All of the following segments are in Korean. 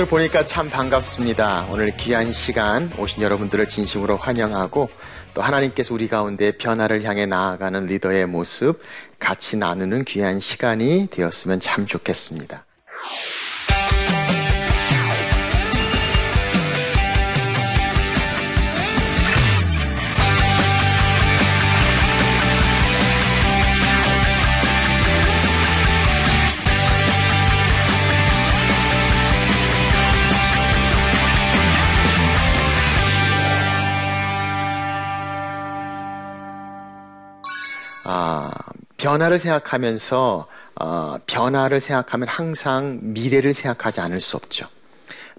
여러분들 보니까 참 반갑습니다. 오늘 귀한 시간 오신 여러분들을 진심으로 환영하고 또 하나님께서 우리 가운데 변화를 향해 나아가는 리더의 모습 같이 나누는 귀한 시간이 되었으면 참 좋겠습니다. 아, 변화를 생각하면서 어, 변화를 생각하면 항상 미래를 생각하지 않을 수 없죠.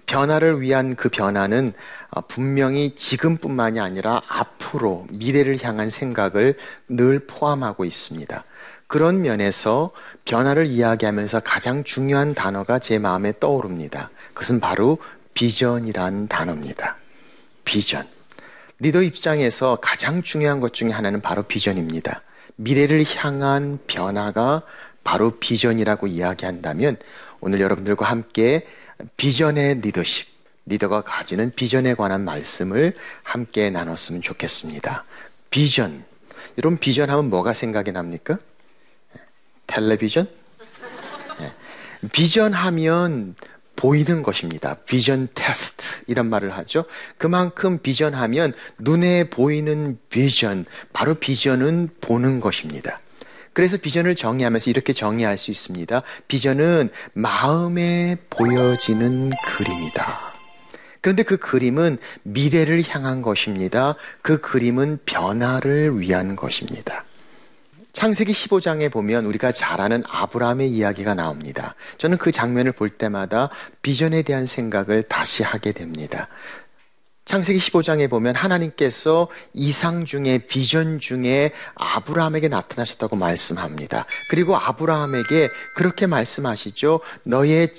변화를 위한 그 변화는 어, 분명히 지금뿐만이 아니라 앞으로 미래를 향한 생각을 늘 포함하고 있습니다. 그런 면에서 변화를 이야기하면서 가장 중요한 단어가 제 마음에 떠오릅니다. 그것은 바로 비전이란 단어입니다. 비전. 리더 입장에서 가장 중요한 것 중에 하나는 바로 비전입니다. 미래를 향한 변화가 바로 비전이라고 이야기한다면 오늘 여러분들과 함께 비전의 리더십, 리더가 가지는 비전에 관한 말씀을 함께 나눴으면 좋겠습니다. 비전. 여러분 비전 하면 뭐가 생각이 납니까? 텔레비전? 예. 비전 하면 보이는 것입니다. 비전 테스트 이런 말을 하죠. 그만큼 비전하면 눈에 보이는 비전, 바로 비전은 보는 것입니다. 그래서 비전을 정의하면서 이렇게 정의할 수 있습니다. 비전은 마음에 보여지는 그림이다. 그런데 그 그림은 미래를 향한 것입니다. 그 그림은 변화를 위한 것입니다. 창세기 15장에 보면 우리가 잘 아는 아브라함의 이야기가 나옵니다. 저는 그 장면을 볼 때마다 비전에 대한 생각을 다시 하게 됩니다. 창세기 15장에 보면 하나님께서 이상 중에 비전 중에 아브라함에게 나타나셨다고 말씀합니다. 그리고 아브라함에게 그렇게 말씀하시죠. 너의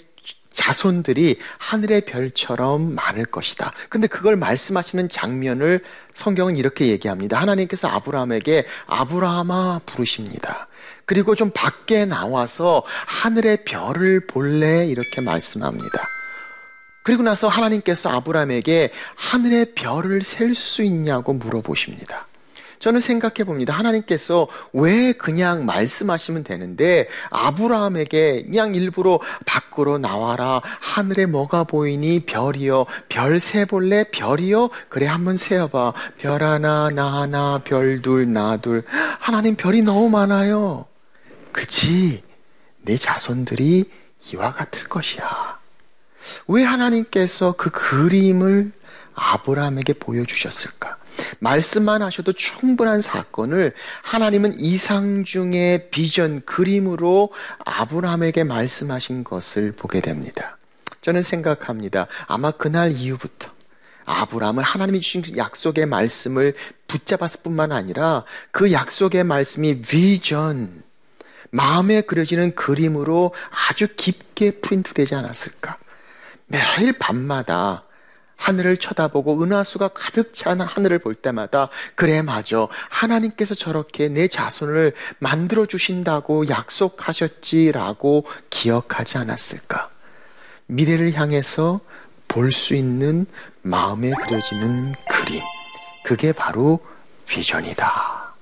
자손들이 하늘의 별처럼 많을 것이다. 근데 그걸 말씀하시는 장면을 성경은 이렇게 얘기합니다. 하나님께서 아브라함에게 아브라함아 부르십니다. 그리고 좀 밖에 나와서 하늘의 별을 볼래? 이렇게 말씀합니다. 그리고 나서 하나님께서 아브라함에게 하늘의 별을 셀 수 있냐고 물어보십니다. 저는 생각해 봅니다. 하나님께서 왜 그냥 말씀하시면 되는데 아브라함에게 그냥 일부러 밖으로 나와라. 하늘에 뭐가 보이니? 별이요. 별세 볼래? 별이요? 그래 한번 세어봐. 별 하나, 나 하나, 별 둘, 나 둘. 하나님 별이 너무 많아요. 그치? 내 자손들이 이와 같을 것이야. 왜 하나님께서 그 그림을 아브라함에게 보여주셨을까? 말씀만 하셔도 충분한 사건을 하나님은 이상 중의 비전, 그림으로 아브라함에게 말씀하신 것을 보게 됩니다. 저는 생각합니다. 아마 그날 이후부터 아브라함은 하나님이 주신 약속의 말씀을 붙잡았을 뿐만 아니라 그 약속의 말씀이 비전, 마음에 그려지는 그림으로 아주 깊게 프린트되지 않았을까. 매일 밤마다 하늘을 쳐다보고 은하수가 가득 찬 하늘을 볼 때마다 그래 맞아 하나님께서 저렇게 내 자손을 만들어 주신다고 약속하셨지라고 기억하지 않았을까? 미래를 향해서 볼 수 있는 마음에 그려지는 그림 그게 바로 비전이다.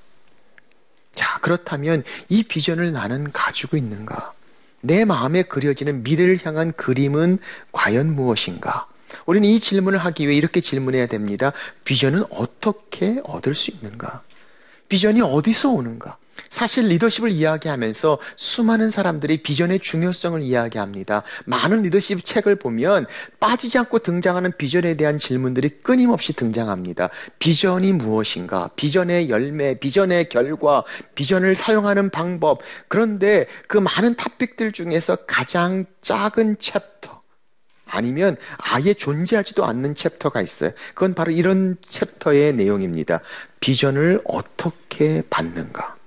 자, 그렇다면 이 비전을 나는 가지고 있는가? 내 마음에 그려지는 미래를 향한 그림은 과연 무엇인가? 우리는 이 질문을 하기 위해 이렇게 질문해야 됩니다. 비전은 어떻게 얻을 수 있는가? 비전이 어디서 오는가? 사실 리더십을 이야기하면서 수많은 사람들이 비전의 중요성을 이야기합니다. 많은 리더십 책을 보면 빠지지 않고 등장하는 비전에 대한 질문들이 끊임없이 등장합니다. 비전이 무엇인가? 비전의 열매, 비전의 결과, 비전을 사용하는 방법. 그런데 그 많은 topic들 중에서 가장 작은 챕터, 아니면 아예 존재하지도 않는 chapter가 있어요. 그건 바로 이런 챕터의 내용입니다. 비전을 어떻게 받는가?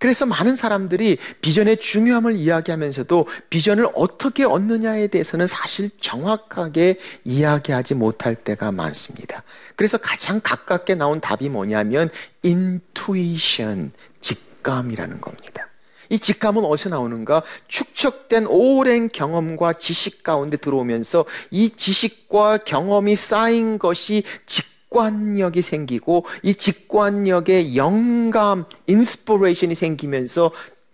그래서 많은 사람들이 비전의 중요함을 이야기하면서도 비전을 어떻게 얻느냐에 대해서는 사실 정확하게 이야기하지 못할 때가 많습니다. 그래서 가장 가깝게 나온 답이 뭐냐면 intuition, 직감이라는 겁니다. 이 직감은 어디서 나오는가? 축적된 오랜 경험과 지식 가운데 들어오면서 이 지식과 경험이 쌓인 것이 직관력이 생기고 이 직관력에 영감, inspiration이 생기면서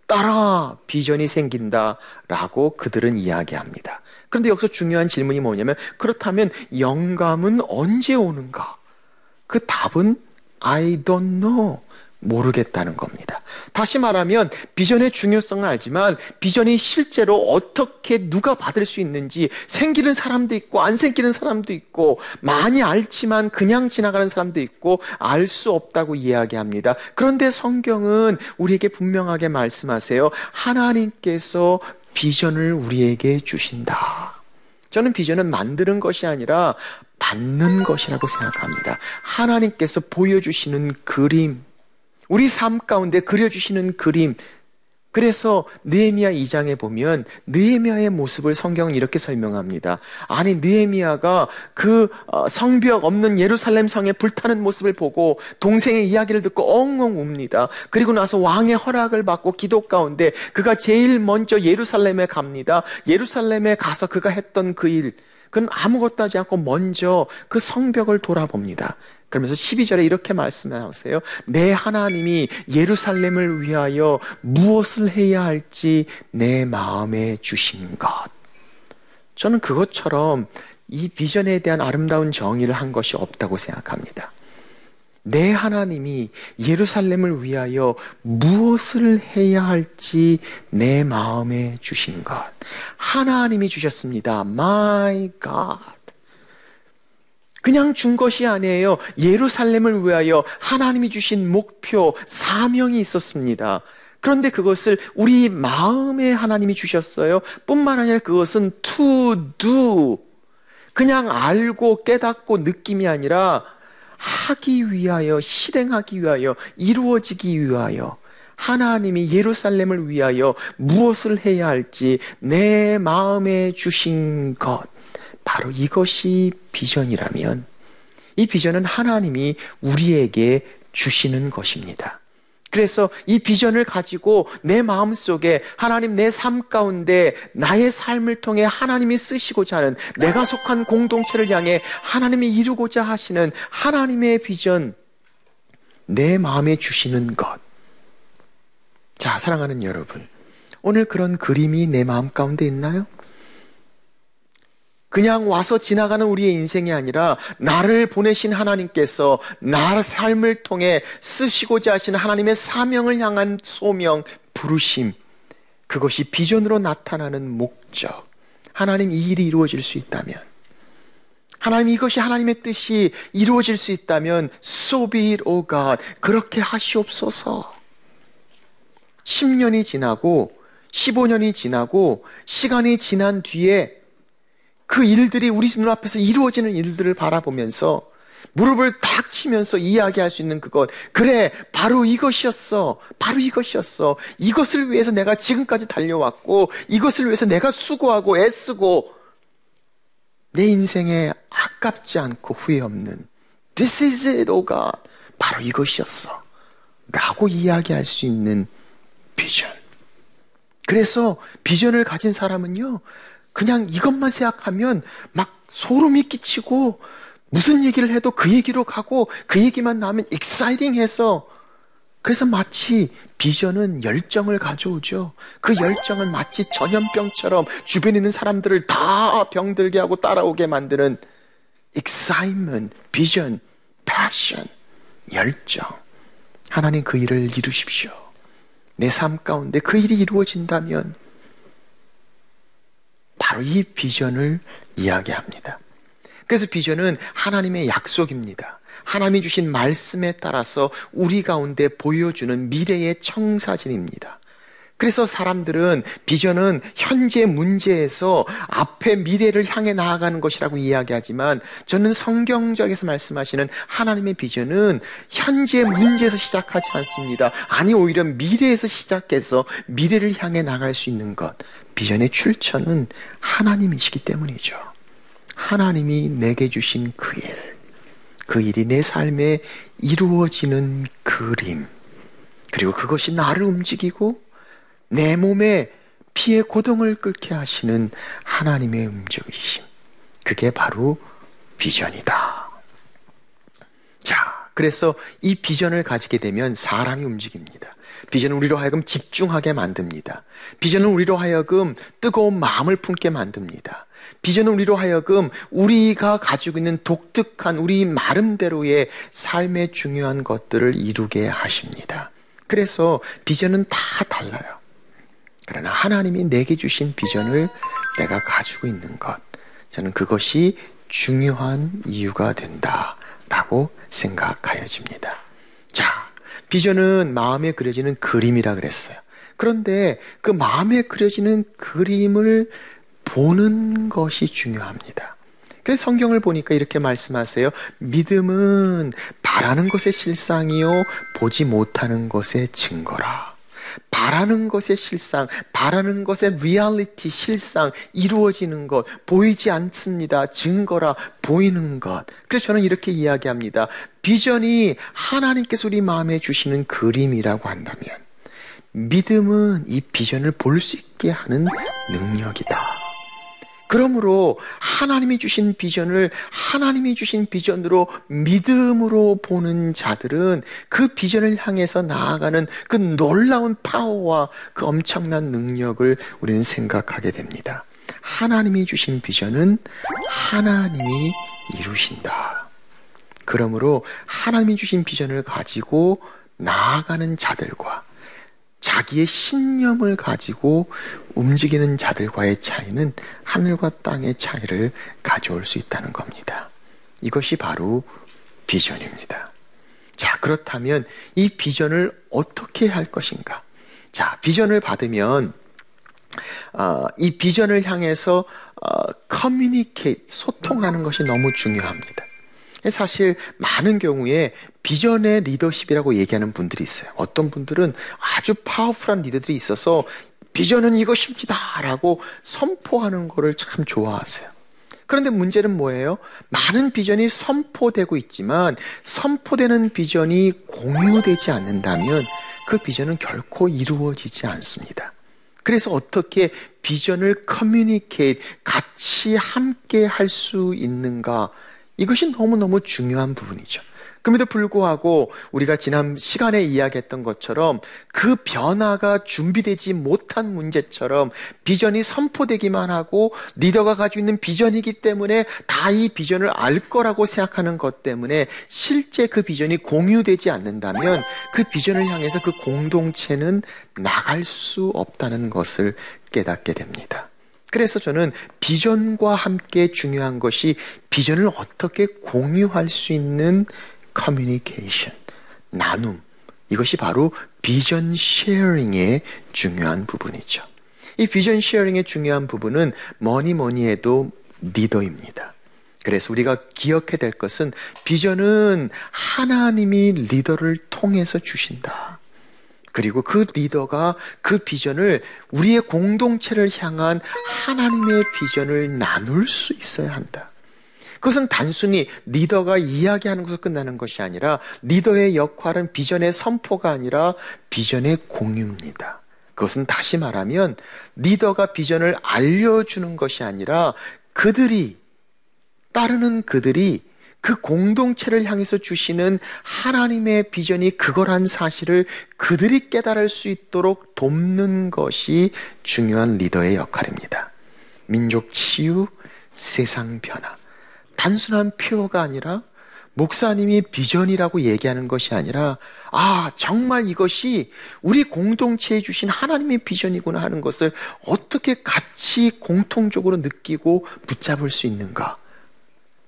따라 비전이 생긴다라고 그들은 이야기합니다. 그런데 여기서 중요한 질문이 뭐냐면 그렇다면 영감은 언제 오는가? 그 답은 I don't know. 모르겠다는 겁니다. 다시 말하면 비전의 중요성은 알지만 비전이 실제로 어떻게 누가 받을 수 있는지 생기는 사람도 있고 안 생기는 사람도 있고 많이 알지만 그냥 지나가는 사람도 있고 알 수 없다고 이야기합니다. 그런데 성경은 우리에게 분명하게 말씀하세요. 하나님께서 비전을 우리에게 주신다. 저는 비전은 만드는 것이 아니라 받는 것이라고 생각합니다. 하나님께서 보여주시는 그림, 우리 삶 가운데 그려주시는 그림. 그래서 느헤미야 2장에 보면 느헤미야의 모습을 성경은 이렇게 설명합니다. 아니 느헤미야가 그 어, 성벽 없는 예루살렘 성에 불타는 모습을 보고 동생의 이야기를 듣고 엉엉 웁니다. 그리고 나서 왕의 허락을 받고 기도 가운데 그가 제일 먼저 예루살렘에 갑니다. 예루살렘에 가서 그가 했던 그 일, 그는 아무것도 하지 않고 먼저 그 성벽을 돌아봅니다. 그러면서 12절에 이렇게 말씀하세요. 내 하나님이 예루살렘을 위하여 무엇을 해야 할지 내 마음에 주신 것. 저는 그것처럼 이 비전에 대한 아름다운 정의를 한 것이 없다고 생각합니다. 내 하나님이 예루살렘을 위하여 무엇을 해야 할지 내 마음에 주신 것. 하나님이 주셨습니다. My God. 그냥 준 것이 아니에요. 예루살렘을 위하여 하나님이 주신 목표, 사명이 있었습니다. 그런데 그것을 우리 마음에 하나님이 주셨어요. 뿐만 아니라 그것은 to do. 그냥 알고 깨닫고 느낌이 아니라 하기 위하여, 실행하기 위하여, 이루어지기 위하여. 하나님이 예루살렘을 위하여 무엇을 해야 할지 내 마음에 주신 것. 바로 이것이 비전이라면 이 비전은 하나님이 우리에게 주시는 것입니다. 그래서 이 비전을 가지고 내 마음 속에 하나님 내 삶 가운데 나의 삶을 통해 하나님이 쓰시고자 하는 내가 속한 공동체를 향해 하나님이 이루고자 하시는 하나님의 비전 내 마음에 주시는 것. 자, 사랑하는 여러분. 오늘 그런 그림이 내 마음 가운데 있나요? 그냥 와서 지나가는 우리의 인생이 아니라 나를 보내신 하나님께서 나의 삶을 통해 쓰시고자 하신 하나님의 사명을 향한 소명, 부르심, 그것이 비전으로 나타나는 목적. 하나님 이 일이 이루어질 수 있다면, 하나님 이것이 하나님의 뜻이 이루어질 수 있다면, so be it, O God. 그렇게 하시옵소서. 10년이 지나고, 15년이 지나고, 시간이 지난 뒤에 그 일들이 우리 눈앞에서 이루어지는 일들을 바라보면서 무릎을 탁 치면서 이야기할 수 있는 그것. 그래, 바로 이것이었어. 바로 이것이었어. 이것을 위해서 내가 지금까지 달려왔고, 이것을 위해서 내가 수고하고 애쓰고, 내 인생에 아깝지 않고 후회 없는, This is it, oh God. 바로 이것이었어. 라고 이야기할 수 있는 비전. 그래서 비전을 가진 사람은요, 그냥 이것만 생각하면 막 소름이 끼치고 무슨 얘기를 해도 그 얘기로 가고 그 얘기만 나오면 익사이딩해서 그래서 마치 비전은 열정을 가져오죠. 그 열정은 마치 전염병처럼 주변에 있는 사람들을 다 병들게 하고 따라오게 만드는 excitement, 비전, passion, 열정. 하나님 그 일을 이루십시오. 내 삶 가운데 그 일이 이루어진다면 바로 이 비전을 이야기합니다. 그래서 비전은 하나님의 약속입니다. 하나님이 주신 말씀에 따라서 우리 가운데 보여주는 미래의 청사진입니다. 그래서 사람들은 비전은 현재 문제에서 앞에 미래를 향해 나아가는 것이라고 이야기하지만 저는 성경적에서 말씀하시는 하나님의 비전은 현재 문제에서 시작하지 않습니다. 아니 오히려 미래에서 시작해서 미래를 향해 나갈 수 있는 것. 비전의 출처는 하나님이시기 때문이죠. 하나님이 내게 주신 그 일, 그 일이 내 삶에 이루어지는 그림, 그리고 그것이 나를 움직이고 내 몸에 피의 고동을 끓게 하시는 하나님의 움직이심. 그게 바로 비전이다. 자, 그래서 이 비전을 가지게 되면 사람이 움직입니다. 비전은 우리로 하여금 집중하게 만듭니다. 비전은 우리로 하여금 뜨거운 마음을 품게 만듭니다. 비전은 우리로 하여금 우리가 가지고 있는 독특한 우리 나름대로의 삶의 중요한 것들을 이루게 하십니다. 그래서 비전은 다 달라요. 그러나 하나님이 내게 주신 비전을 내가 가지고 있는 것. 저는 그것이 중요한 이유가 된다라고 생각하여집니다. 자, 비전은 마음에 그려지는 그림이라 그랬어요. 그런데 그 마음에 그려지는 그림을 보는 것이 중요합니다. 그래서 성경을 보니까 이렇게 말씀하세요. 믿음은 바라는 것의 실상이요, 보지 못하는 것의 증거라. 바라는 것의 실상, 바라는 것의 리얼리티, 실상, 이루어지는 것, 보이지 않습니다. 증거라, 보이는 것. 그래서 저는 이렇게 이야기합니다. 비전이 하나님께서 우리 마음에 주시는 그림이라고 한다면, 믿음은 이 비전을 볼 수 있게 하는 능력이다. 그러므로 하나님이 주신 비전을 하나님이 주신 비전으로 믿음으로 보는 자들은 그 비전을 향해서 나아가는 그 놀라운 파워와 그 엄청난 능력을 우리는 생각하게 됩니다. 하나님이 주신 비전은 하나님이 이루신다. 그러므로 하나님이 주신 비전을 가지고 나아가는 자들과 자기의 신념을 가지고 움직이는 자들과의 차이는 하늘과 땅의 차이를 가져올 수 있다는 겁니다. 이것이 바로 비전입니다. 자, 그렇다면 이 비전을 어떻게 할 것인가? 자, 비전을 받으면 어, 이 비전을 향해서 어, 커뮤니케이트 소통하는 것이 너무 중요합니다. 사실 많은 경우에 비전의 리더십이라고 얘기하는 분들이 있어요. 어떤 분들은 아주 powerful한 리더들이 있어서 비전은 이것입니다. 라고 선포하는 것을 참 좋아하세요. 그런데 문제는 뭐예요? 많은 비전이 선포되고 있지만 선포되는 비전이 공유되지 않는다면 그 비전은 결코 이루어지지 않습니다. 그래서 어떻게 비전을 communicate 같이 함께 할 수 있는가 이것이 너무너무 중요한 부분이죠. 그럼에도 불구하고 우리가 지난 시간에 이야기했던 것처럼 그 변화가 준비되지 못한 문제처럼 비전이 선포되기만 하고 리더가 가지고 있는 비전이기 때문에 다 이 비전을 알 거라고 생각하는 것 때문에 실제 그 비전이 공유되지 않는다면 그 비전을 향해서 그 공동체는 나갈 수 없다는 것을 깨닫게 됩니다. 그래서 저는 비전과 함께 중요한 것이 비전을 어떻게 공유할 수 있는 커뮤니케이션, 나눔. 이것이 바로 vision sharing의 중요한 부분이죠. 이 vision sharing의 중요한 부분은 뭐니 뭐니 해도 리더입니다. 그래서 우리가 기억해야 될 것은 비전은 하나님이 리더를 통해서 주신다. 그리고 그 리더가 그 비전을 우리의 공동체를 향한 하나님의 비전을 나눌 수 있어야 한다. 그것은 단순히 리더가 이야기하는 것으로 끝나는 것이 아니라 리더의 역할은 비전의 선포가 아니라 비전의 공유입니다. 그것은 다시 말하면 리더가 비전을 알려주는 것이 아니라 그들이 따르는 그들이 그 공동체를 향해서 주시는 하나님의 비전이 그거란 사실을 그들이 깨달을 수 있도록 돕는 것이 중요한 리더의 역할입니다. 민족 치유, 세상 변화. 단순한 표어가 아니라 목사님이 비전이라고 얘기하는 것이 아니라, 아, 정말 이것이 우리 공동체에 주신 하나님의 비전이구나 하는 것을 어떻게 같이 공통적으로 느끼고 붙잡을 수 있는가.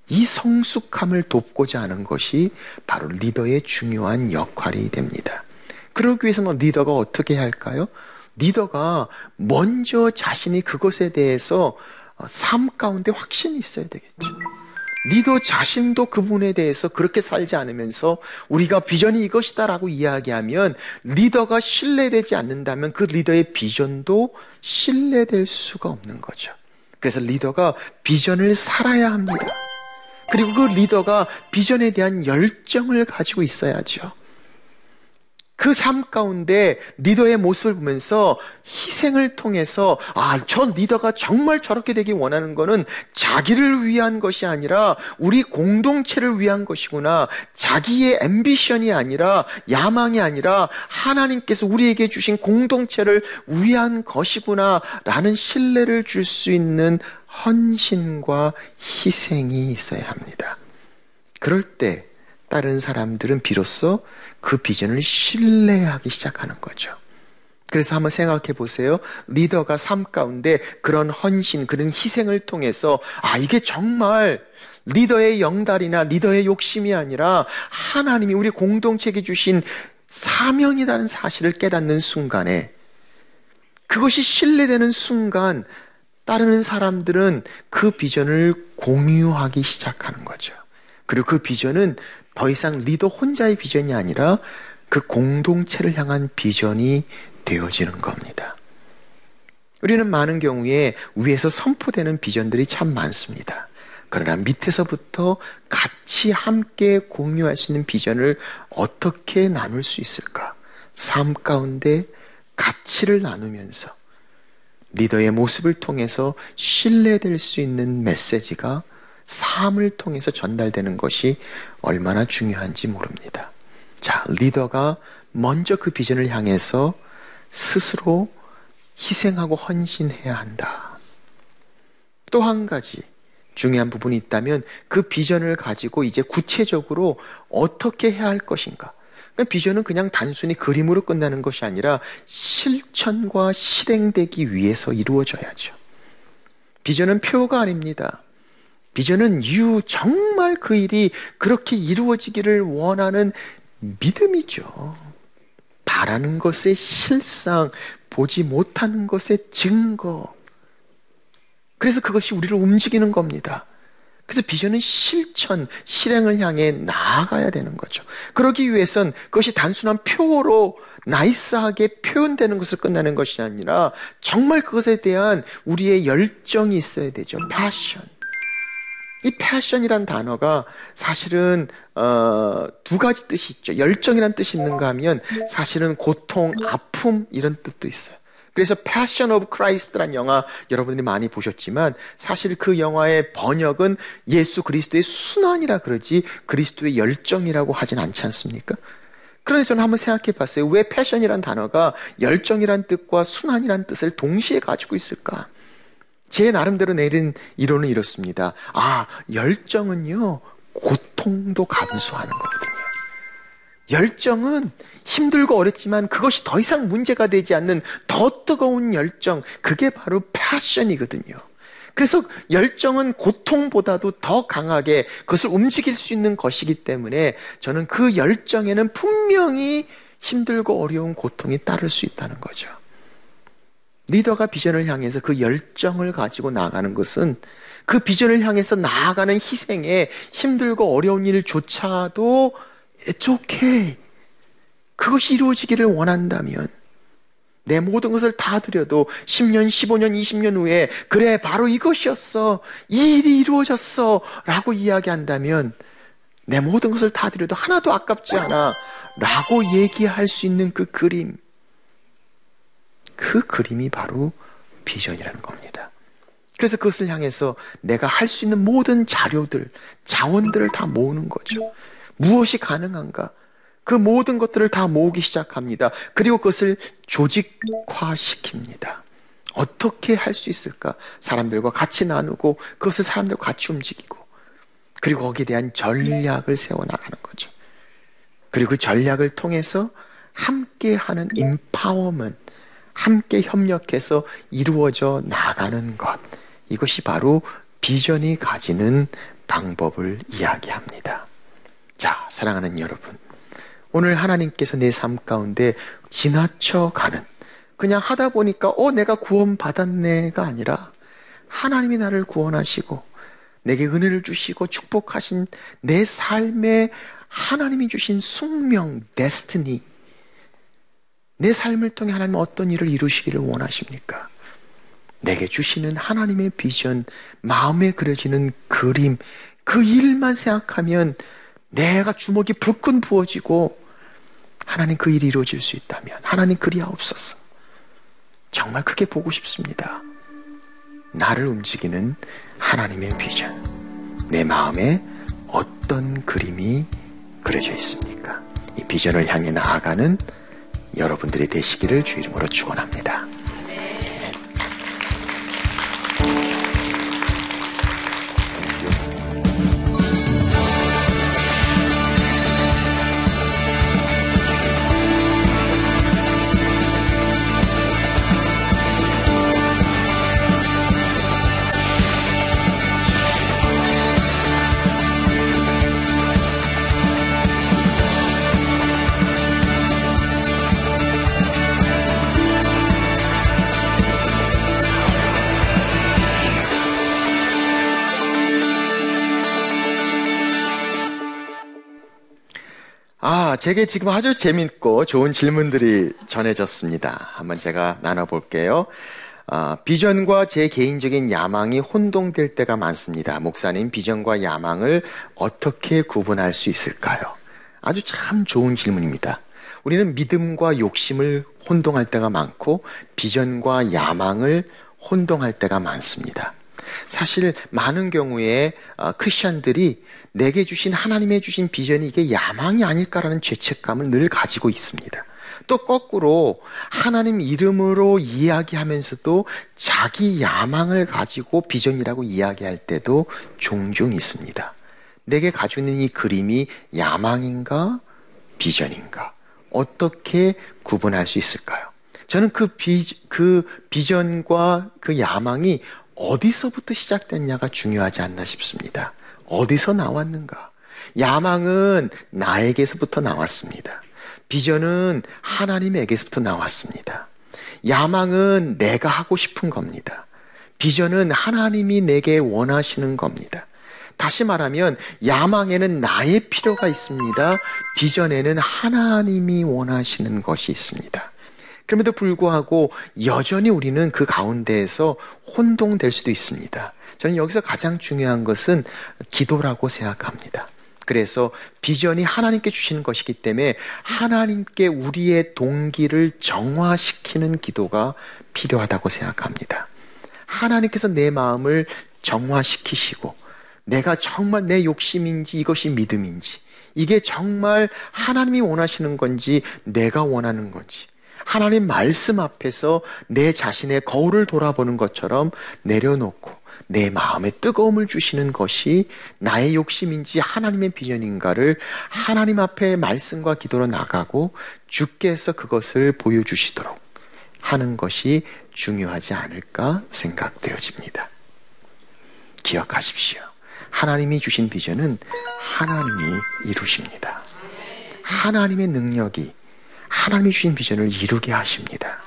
이 성숙함을 돕고자 하는 것이 바로 리더의 중요한 역할이 됩니다. 그러기 위해서는 리더가 어떻게 할까요? 리더가 먼저 자신이 그것에 대해서 어, 삶 가운데 확신이 있어야 되겠죠. 리더 자신도 그분에 대해서 그렇게 살지 않으면서 우리가 비전이 이것이다라고 이야기하면 리더가 신뢰되지 않는다면 그 리더의 비전도 신뢰될 수가 없는 거죠. 그래서 리더가 비전을 살아야 합니다. 그리고 그 리더가 비전에 대한 열정을 가지고 있어야죠. 그 삶 가운데 리더의 모습을 보면서 희생을 통해서 아, 저 리더가 정말 저렇게 되기 원하는 거는 자기를 위한 것이 아니라 우리 공동체를 위한 것이구나. 자기의 ambition이 아니라 야망이 아니라 하나님께서 우리에게 주신 공동체를 위한 것이구나. 라는 신뢰를 줄 수 있는 헌신과 희생이 있어야 합니다. 그럴 때 다른 사람들은 비로소 그 비전을 신뢰하기 시작하는 거죠. 그래서 한번 생각해 보세요. 리더가 삶 가운데 그런 헌신, 그런 희생을 통해서 아, 이게 정말 리더의 영달이나 리더의 욕심이 아니라 하나님이 우리 공동체에 주신 사명이라는 사실을 깨닫는 순간에 그것이 신뢰되는 순간 따르는 사람들은 그 비전을 공유하기 시작하는 거죠. 그리고 그 비전은 더 이상 리더 혼자의 비전이 아니라 그 공동체를 향한 비전이 되어지는 겁니다. 우리는 많은 경우에 위에서 선포되는 비전들이 참 많습니다. 그러나 밑에서부터 같이 함께 공유할 수 있는 비전을 어떻게 나눌 수 있을까? 삶 가운데 가치를 나누면서 리더의 모습을 통해서 신뢰될 수 있는 메시지가 삶을 통해서 전달되는 것이 얼마나 중요한지 모릅니다. 자, 리더가 먼저 그 비전을 향해서 스스로 희생하고 헌신해야 한다. 또 한 가지 중요한 부분이 있다면 그 비전을 가지고 이제 구체적으로 어떻게 해야 할 것인가. 그러니까 비전은 그냥 단순히 그림으로 끝나는 것이 아니라 실천과 실행되기 위해서 이루어져야죠. 비전은 표가 아닙니다. 비전은 유 정말 그 일이 그렇게 이루어지기를 원하는 믿음이죠. 바라는 것의 실상, 보지 못하는 것의 증거. 그래서 그것이 우리를 움직이는 겁니다. 그래서 비전은 실천, 실행을 향해 나아가야 되는 거죠. 그러기 위해선 그것이 단순한 표로 나이스하게 표현되는 것을 끝나는 것이 아니라 정말 그것에 대한 우리의 열정이 있어야 되죠. 패션. 이 패션이란 단어가 사실은 어, 두 가지 뜻이 있죠. 열정이란 뜻이 있는가 하면 사실은 고통, 아픔 이런 뜻도 있어요. 그래서 Passion of Christ란 영화 여러분들이 많이 보셨지만 사실 그 영화의 번역은 예수 그리스도의 순환이라 그러지 그리스도의 열정이라고 하진 않지 않습니까? 그런데 저는 한번 생각해 봤어요. 왜 패션이란 단어가 열정이란 뜻과 순환이란 뜻을 동시에 가지고 있을까? 제 나름대로 내린 이론은 이렇습니다. 아, 열정은요, 고통도 감수하는 거거든요. 열정은 힘들고 어렵지만 그것이 더 이상 문제가 되지 않는 더 뜨거운 열정, 그게 바로 패션이거든요. 그래서 열정은 고통보다도 더 강하게 그것을 움직일 수 있는 것이기 때문에 저는 그 열정에는 분명히 힘들고 어려운 고통이 따를 수 있다는 거죠. 리더가 비전을 향해서 그 열정을 가지고 나가는 것은 그 비전을 향해서 나아가는 희생에 힘들고 어려운 일조차도 It's okay. 그것이 이루어지기를 원한다면 내 모든 것을 다 드려도 10년, 15년, 20년 후에 그래 바로 이것이었어. 이 일이 이루어졌어. 라고 이야기한다면 내 모든 것을 다 드려도 하나도 아깝지 않아. 라고 얘기할 수 있는 그 그림. 그 그림이 바로 비전이라는 겁니다. 그래서 그것을 향해서 내가 할 수 있는 모든 자료들, 자원들을 다 모으는 거죠. 무엇이 가능한가? 그 모든 것들을 다 모으기 시작합니다. 그리고 그것을 조직화시킵니다. 어떻게 할 수 있을까? 사람들과 같이 나누고 그것을 사람들과 같이 움직이고 그리고 거기에 대한 전략을 세워나가는 거죠. 그리고 그 전략을 통해서 함께 하는 임파워먼, 함께 협력해서 이루어져 나가는 것. 이것이 바로 비전이 가지는 방법을 이야기합니다. 자, 사랑하는 여러분. 오늘 하나님께서 내 삶 가운데 지나쳐 가는, 그냥 하다 보니까, 어, 내가 구원받았네가 아니라, 하나님이 나를 구원하시고, 내게 은혜를 주시고 축복하신 내 삶에 하나님이 주신 숙명, 데스티니, 내 삶을 통해 하나님 어떤 일을 이루시기를 원하십니까? 내게 주시는 하나님의 비전, 마음에 그려지는 그림, 그 일만 생각하면 내가 주먹이 불끈 부어지고 하나님 그 일이 이루어질 수 있다면 하나님 그리하옵소서. 정말 크게 보고 싶습니다. 나를 움직이는 하나님의 비전. 내 마음에 어떤 그림이 그려져 있습니까? 이 비전을 향해 나아가는 여러분들이 되시기를 주 이름으로 축원합니다. 아, 제게 지금 아주 재밌고 좋은 질문들이 전해졌습니다. 한번 제가 나눠볼게요. 아, 비전과 제 개인적인 야망이 혼동될 때가 많습니다. 목사님, 비전과 야망을 어떻게 구분할 수 있을까요? 아주 참 좋은 질문입니다. 우리는 믿음과 욕심을 혼동할 때가 많고, 비전과 야망을 혼동할 때가 많습니다. 사실 많은 경우에 어, 크리스천들이 내게 주신 하나님의 주신 비전이 이게 야망이 아닐까라는 죄책감을 늘 가지고 있습니다. 또 거꾸로 하나님 이름으로 이야기하면서도 자기 야망을 가지고 비전이라고 이야기할 때도 종종 있습니다. 내게 가지고 있는 이 그림이 야망인가 비전인가 어떻게 구분할 수 있을까요? 저는 그 비, 그 비전과 그 야망이 어디서부터 시작됐냐가 중요하지 않나 싶습니다. 어디서 나왔는가? 야망은 나에게서부터 나왔습니다. 비전은 하나님에게서부터 나왔습니다. 야망은 내가 하고 싶은 겁니다. 비전은 하나님이 내게 원하시는 겁니다. 다시 말하면 야망에는 나의 필요가 있습니다. 비전에는 하나님이 원하시는 것이 있습니다. 그럼에도 불구하고 여전히 우리는 그 가운데에서 혼동될 수도 있습니다. 저는 여기서 가장 중요한 것은 기도라고 생각합니다. 그래서 비전이 하나님께 주시는 것이기 때문에 하나님께 우리의 동기를 정화시키는 기도가 필요하다고 생각합니다. 하나님께서 내 마음을 정화시키시고 내가 정말 내 욕심인지 이것이 믿음인지 이게 정말 하나님이 원하시는 건지 내가 원하는 건지 하나님 말씀 앞에서 내 자신의 거울을 돌아보는 것처럼 내려놓고 내 마음에 뜨거움을 주시는 것이 나의 욕심인지 하나님의 비전인가를 하나님 앞에 말씀과 기도로 나가고 주께서 그것을 보여주시도록 하는 것이 중요하지 않을까 생각되어집니다. 기억하십시오. 하나님이 주신 비전은 하나님이 이루십니다. 하나님의 능력이 하나님이 주신 비전을 이루게 하십니다.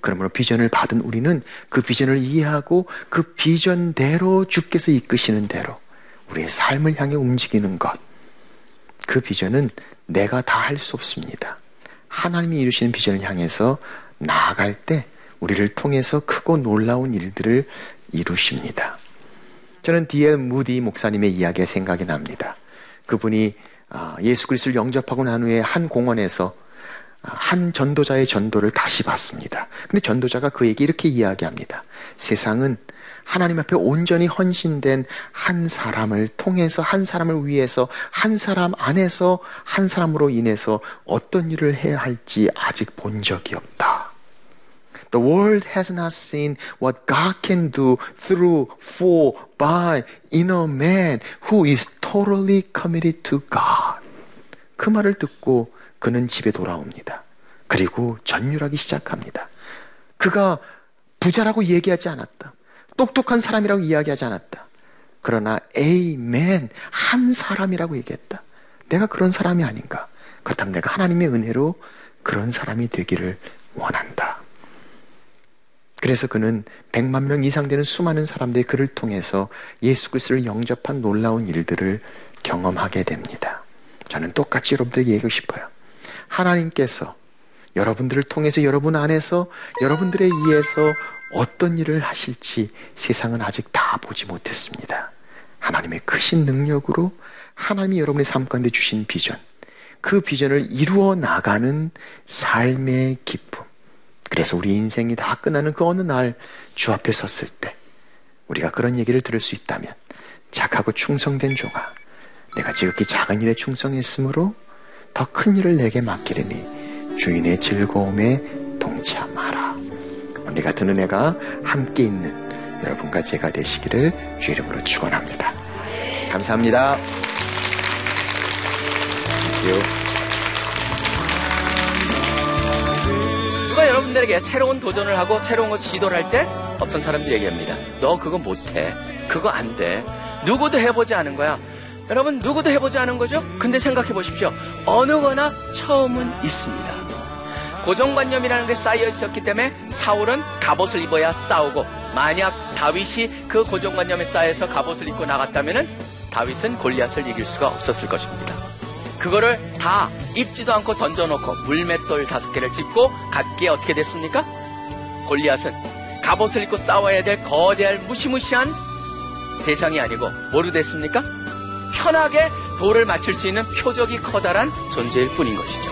그러므로 비전을 받은 우리는 그 비전을 이해하고 그 비전대로 주께서 이끄시는 대로 우리의 삶을 향해 움직이는 것. 그 비전은 내가 다 할 수 없습니다. 하나님이 이루시는 비전을 향해서 나아갈 때 우리를 통해서 크고 놀라운 일들을 이루십니다. 저는 디엘 무디 목사님의 이야기가 생각이 납니다. 그분이 아, 예수 그리스도를 영접하고 난 후에 한 공원에서 한 전도자의 전도를 다시 받습니다. 근데 전도자가 그에게 이렇게 이야기합니다. 세상은 하나님 앞에 온전히 헌신된 한 사람을 통해서 한 사람을 위해서 한 사람 안에서 한 사람으로 인해서 어떤 일을 해야 할지 아직 본 적이 없다. The world has not seen what God can do through, for, by, inner man who is totally committed to God. 그 말을 듣고 그는 집에 돌아옵니다. 그리고 전율하기 시작합니다. 그가 부자라고 얘기하지 않았다. 똑똑한 사람이라고 이야기하지 않았다. 그러나 에이맨 한 사람이라고 얘기했다. 내가 그런 사람이 아닌가? 그렇다면 내가 하나님의 은혜로 그런 사람이 되기를 원한다. 그래서 그는 100만 명 이상 되는 수많은 사람들이 그를 통해서 예수 그리스도를 영접한 놀라운 일들을 경험하게 됩니다. 저는 똑같이 여러분들에게 얘기하고 싶어요. 하나님께서 여러분들을 통해서 여러분 안에서 여러분들에 의해서 어떤 일을 하실지 세상은 아직 다 보지 못했습니다. 하나님의 크신 능력으로 하나님이 여러분의 삶 가운데 주신 비전, 그 비전을 이루어 나가는 삶의 기쁨. 그래서 우리 인생이 다 끝나는 그 어느 날 주 앞에 섰을 때 우리가 그런 얘기를 들을 수 있다면 착하고 충성된 조가 내가 지극히 작은 일에 충성했으므로 더 큰 일을 내게 맡기려니 주인의 즐거움에 동참하라. 우리가 드는 애가 함께 있는 여러분과 제가 되시기를 주 이름으로 축원합니다. 감사합니다. 누가 여러분들에게 새로운 도전을 하고 새로운 것을 시도를 할 때 어떤 사람들이 얘기합니다. 너 그거 못해. 그거 안 돼. 누구도 해보지 않은 거야. 여러분 누구도 해보지 않은 거죠? 근데 생각해 보십시오. 어느 거나 처음은 있습니다. 고정관념이라는 게 쌓여 있었기 때문에 사울은 갑옷을 입어야 싸우고 만약 다윗이 그 고정관념에 쌓여서 갑옷을 입고 나갔다면 다윗은 골리앗을 이길 수가 없었을 것입니다. 그거를 다 입지도 않고 던져놓고 물맷돌 다섯 개를 짚고 갖기에 어떻게 됐습니까? 골리앗은 갑옷을 입고 싸워야 될 거대한 무시무시한 대상이 아니고 뭐로 됐습니까? 편하게 돌을 맞출 수 있는 표적이 커다란 존재일 뿐인 것이죠.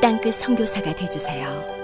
땅끝 성교사가 되주세요